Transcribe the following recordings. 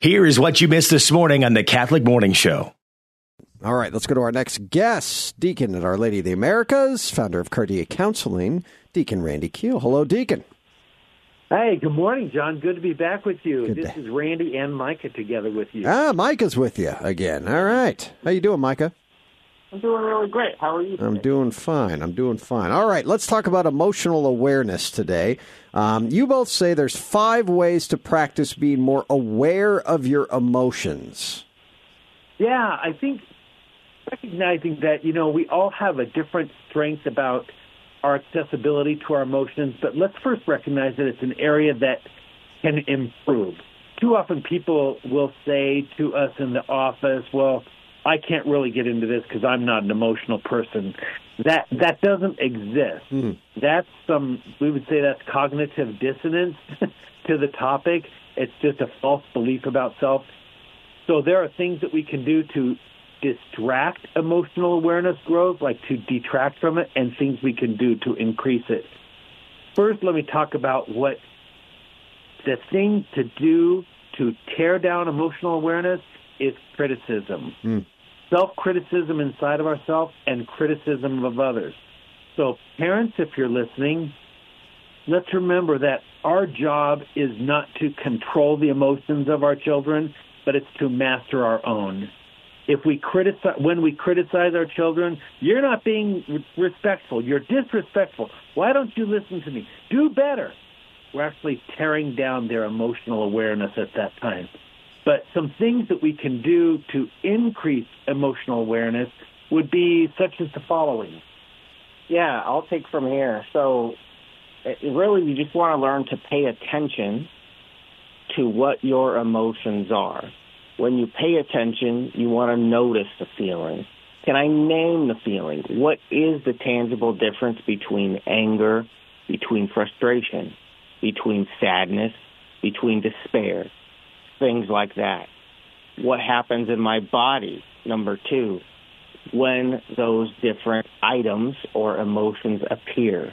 Here is what you missed this morning on the Catholic Morning Show. All right, let's go to our next guest, Deacon at Our Lady of the Americas, founder of Kardia Counseling, Deacon Randy Keil. Hello, Deacon. Hey, good morning, John. Good to be back with you. Good this day. is Randy and Micah together with you. Ah, Micah's with you again. All right. How you doing, Micah? I'm doing really great. How are you? I'm doing fine. I'm doing fine. All right, let's talk about emotional awareness today. Um, you both say there's five ways to practice being more aware of your emotions. Yeah, I think recognizing that, you know, we all have a different strength about our accessibility to our emotions, but let's first recognize that it's an area that can improve. Too often people will say to us in the office, well, I can't really get into this because I'm not an emotional person. That that doesn't exist. Hmm. That's some we would say that's cognitive dissonance to the topic. It's just a false belief about self. So there are things that we can do to distract emotional awareness growth, like to detract from it, and things we can do to increase it. First, let me talk about what the thing to do to tear down emotional awareness is criticism. Hmm. Self criticism inside of ourselves and criticism of others. So, parents, if you're listening, let's remember that our job is not to control the emotions of our children, but it's to master our own. If we criticize, when we criticize our children, you're not being respectful. You're disrespectful. Why don't you listen to me? Do better. We're actually tearing down their emotional awareness at that time. But some things that we can do to increase emotional awareness would be such as the following. Yeah, I'll take from here. So, it, really, you just want to learn to pay attention to what your emotions are. When you pay attention, you want to notice the feeling. Can I name the feeling? What is the tangible difference between anger, between frustration, between sadness, between despair? Things like that. What happens in my body? Number two, when those different items or emotions appear.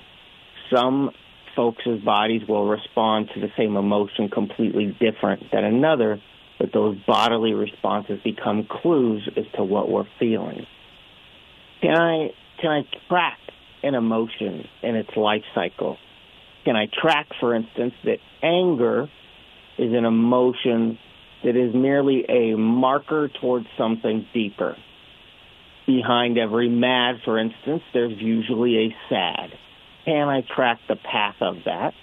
Some folks' bodies will respond to the same emotion completely different than another, but those bodily responses become clues as to what we're feeling. Can I can I track an emotion in its life cycle? Can I track, for instance, that anger is an emotion that is merely a marker towards something deeper? behind every mad, for instance, there's usually a sad. Can I track the path of that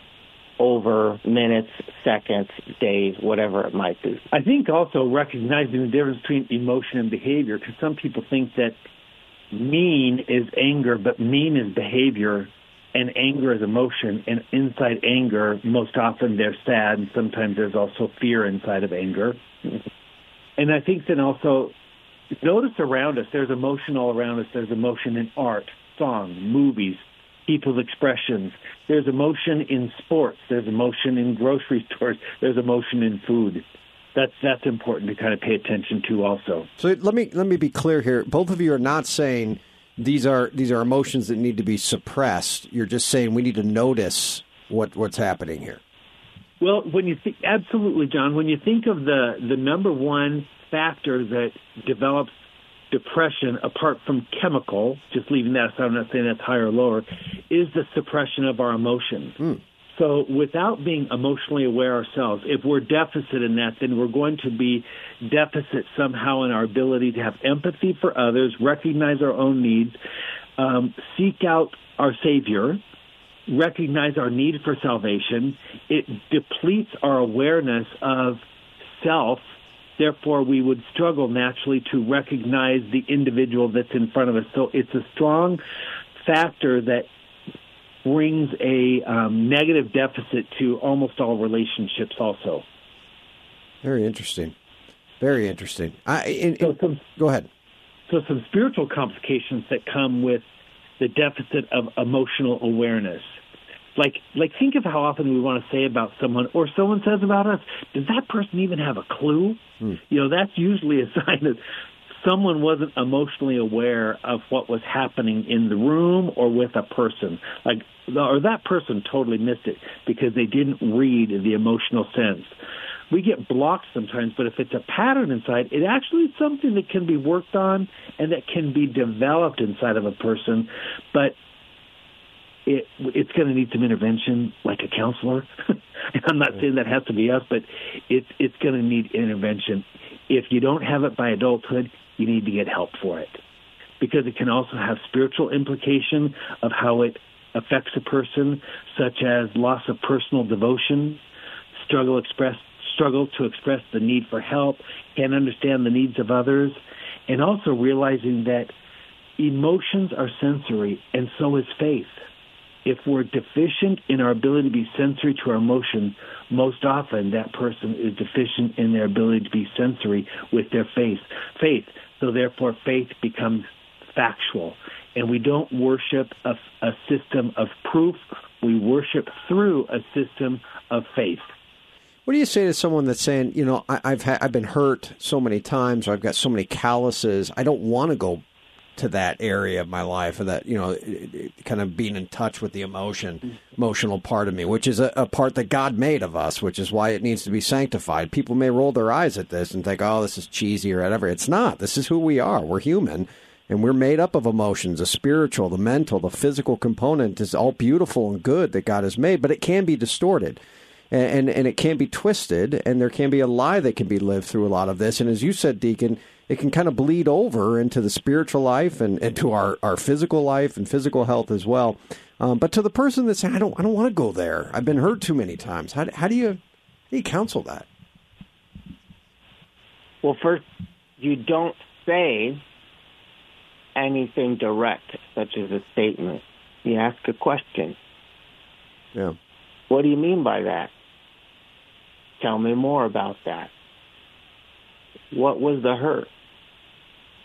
over minutes, seconds, days, whatever it might be? I think also recognizing the difference between emotion and behavior, because some people think that mean is anger, but mean is behavior, and anger is emotion. And inside anger, most often they're sad, and sometimes there's also fear inside of anger. And I think then also notice around us, there's emotion all around us. There's emotion in art, song, movies, people's expressions. There's emotion in sports. There's emotion in grocery stores. There's emotion in food. That's that's important to kind of pay attention to also. So let me let me be clear here. Both of you are not saying these are these are emotions that need to be suppressed. You're just saying we need to notice what what's happening here. Well, when you think absolutely, John, when you think of the the number one factor that develops depression, apart from chemical, just leaving that aside, I'm not saying that's higher or lower, is the suppression of our emotions. Hmm. So, without being emotionally aware ourselves, if we're deficit in that, then we're going to be deficit somehow in our ability to have empathy for others, recognize our own needs, um, seek out our Savior, recognize our need for salvation. It depletes our awareness of self. Therefore, we would struggle naturally to recognize the individual that's in front of us. So it's a strong factor that brings a um, negative deficit to almost all relationships also. Very interesting. Very interesting. I, in, So some, go ahead. so some spiritual complications that come with the deficit of emotional awareness. Like, like think of how often we want to say about someone, or someone says about us, does that person even have a clue? You know, that's usually a sign that someone wasn't emotionally aware of what was happening in the room or with a person. Like, or that person totally missed it because they didn't read the emotional sense. we get blocked sometimes, but if it's a pattern inside, it actually is something that can be worked on and that can be developed inside of a person. But it it's going to need some intervention, like a counselor. I'm not saying that has to be us, but it's it's going to need intervention. If you don't have it by adulthood, you need to get help for it, because it can also have spiritual implication of how it affects a person, such as loss of personal devotion, struggle express struggle to express the need for help, can't understand the needs of others, and also realizing that emotions are sensory, and so is faith if we're deficient in our ability to be sensory to our emotion, most often that person is deficient in their ability to be sensory with their faith. Faith. So therefore, faith becomes factual, and we don't worship a, a system of proof. We worship through a system of faith. What do you say to someone that's saying, you know, I, have ha- I've been hurt so many times, I've got so many calluses, I don't want to go to that area of my life, or that you know, it, it, kind of being in touch with the emotion, emotional part of me, which is a, a, part that God made of us, which is why it needs to be sanctified. People may roll their eyes at this and think, "Oh, this is cheesy" or whatever. It's not. This is who we are. We're human, and we're made up of emotions. The spiritual, the mental, the physical component is all beautiful and good that God has made, but it can be distorted. And, and, and it can be twisted, and there can be a lie that can be lived through a lot of this. And as you said, Deacon, it can kind of bleed over into the spiritual life and, into our, our physical life and physical health as well. Um, but to the person that's saying, I don't, I don't want to go there. I've been hurt too many times. How, how do you, how do you counsel that? Well, first, you don't say anything direct, such as a statement. You ask a question. Yeah. What do you mean by that? Tell me more about that. What was the hurt?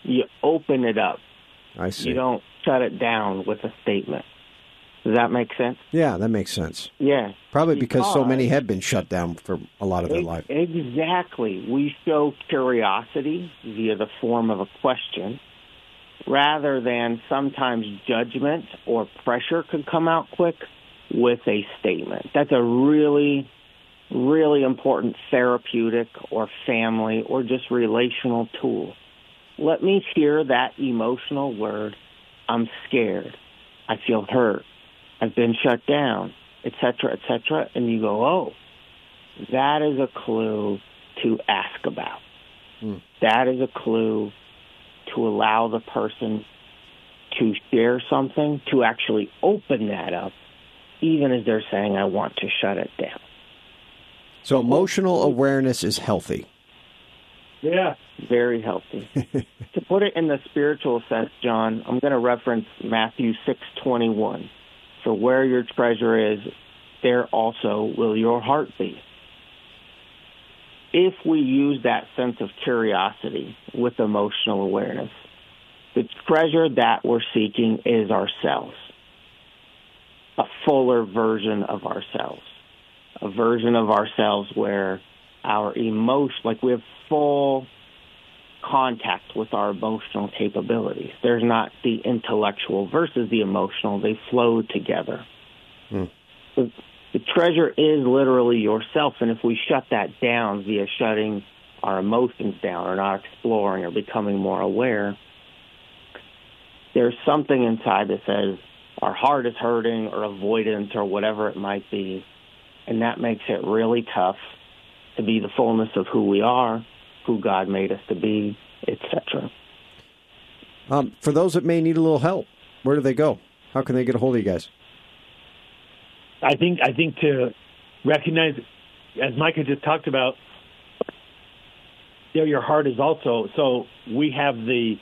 You open it up. I see. You don't shut it down with a statement. Does that make sense? Yeah, that makes sense. Yeah. Probably because, because so many have been shut down for a lot of their life. Exactly. We show curiosity via the form of a question rather than sometimes judgment or pressure could come out quick with a statement. That's a really really important therapeutic or family or just relational tool. Let me hear that emotional word. I'm scared. I feel hurt. I've been shut down, etc., etc. And you go, oh, that is a clue to ask about. Hmm. That is a clue to allow the person to share something, to actually open that up, even as they're saying, I want to shut it down. So emotional awareness is healthy. Yeah. Very healthy. to put it in the spiritual sense, John, I'm going to reference Matthew 6:21. For where your treasure is, there also will your heart be. If we use that sense of curiosity with emotional awareness, the treasure that we're seeking is ourselves, a fuller version of ourselves a version of ourselves where our emotion, like we have full contact with our emotional capabilities. There's not the intellectual versus the emotional. They flow together. Hmm. The, the treasure is literally yourself. And if we shut that down via shutting our emotions down or not exploring or becoming more aware, there's something inside that says our heart is hurting or avoidance or whatever it might be and that makes it really tough to be the fullness of who we are, who God made us to be, etc. Um, for those that may need a little help, where do they go? How can they get a hold of you guys? I think I think to recognize, as Micah just talked about, there your heart is also. So we have the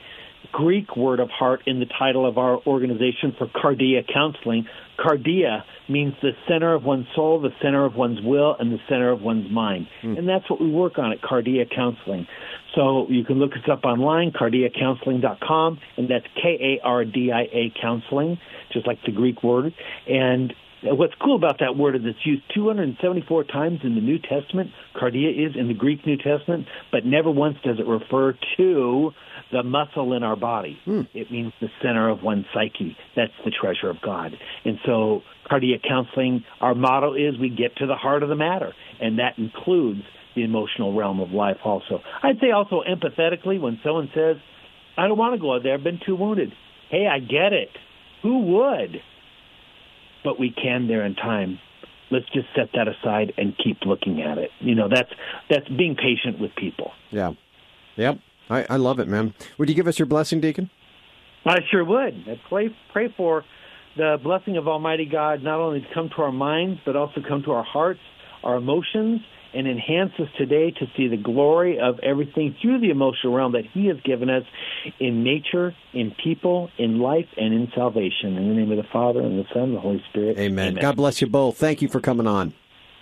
Greek word of heart in the title of our organization for Kardia Counseling. Kardia means the center of one's soul, the center of one's will, and the center of one's mind. Mm. And that's what we work on at Kardia Counseling. So you can look us up online, kardiacounseling.com, and that's K A R D I A counseling, just like the Greek word. And what's cool about that word is it's used 274 times in the New Testament. Kardia is in the Greek New Testament, but never once does it refer to the muscle in our body. Hmm. It means the center of one's psyche. That's the treasure of God. And so, Kardia counseling, our motto is we get to the heart of the matter, and that includes the emotional realm of life also. I'd say also empathetically when someone says, I don't want to go out there, I've been too wounded. Hey, I get it. Who would? But we can there in time. Let's just set that aside and keep looking at it. You know, that's that's being patient with people. Yeah. Yep. I, I love it, man. Would you give us your blessing, Deacon? I sure would. I pray pray for the blessing of Almighty God not only to come to our minds, but also come to our hearts, our emotions, and enhance us today to see the glory of everything through the emotional realm that He has given us in nature, in people, in life, and in salvation. In the name of the Father, and the Son, and the Holy Spirit. Amen. Amen. God bless you both. Thank you for coming on.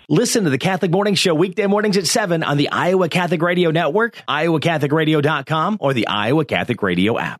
Listen to the Catholic Morning Show weekday mornings at 7 on the Iowa Catholic Radio Network, iowacatholicradio.com, or the Iowa Catholic Radio app.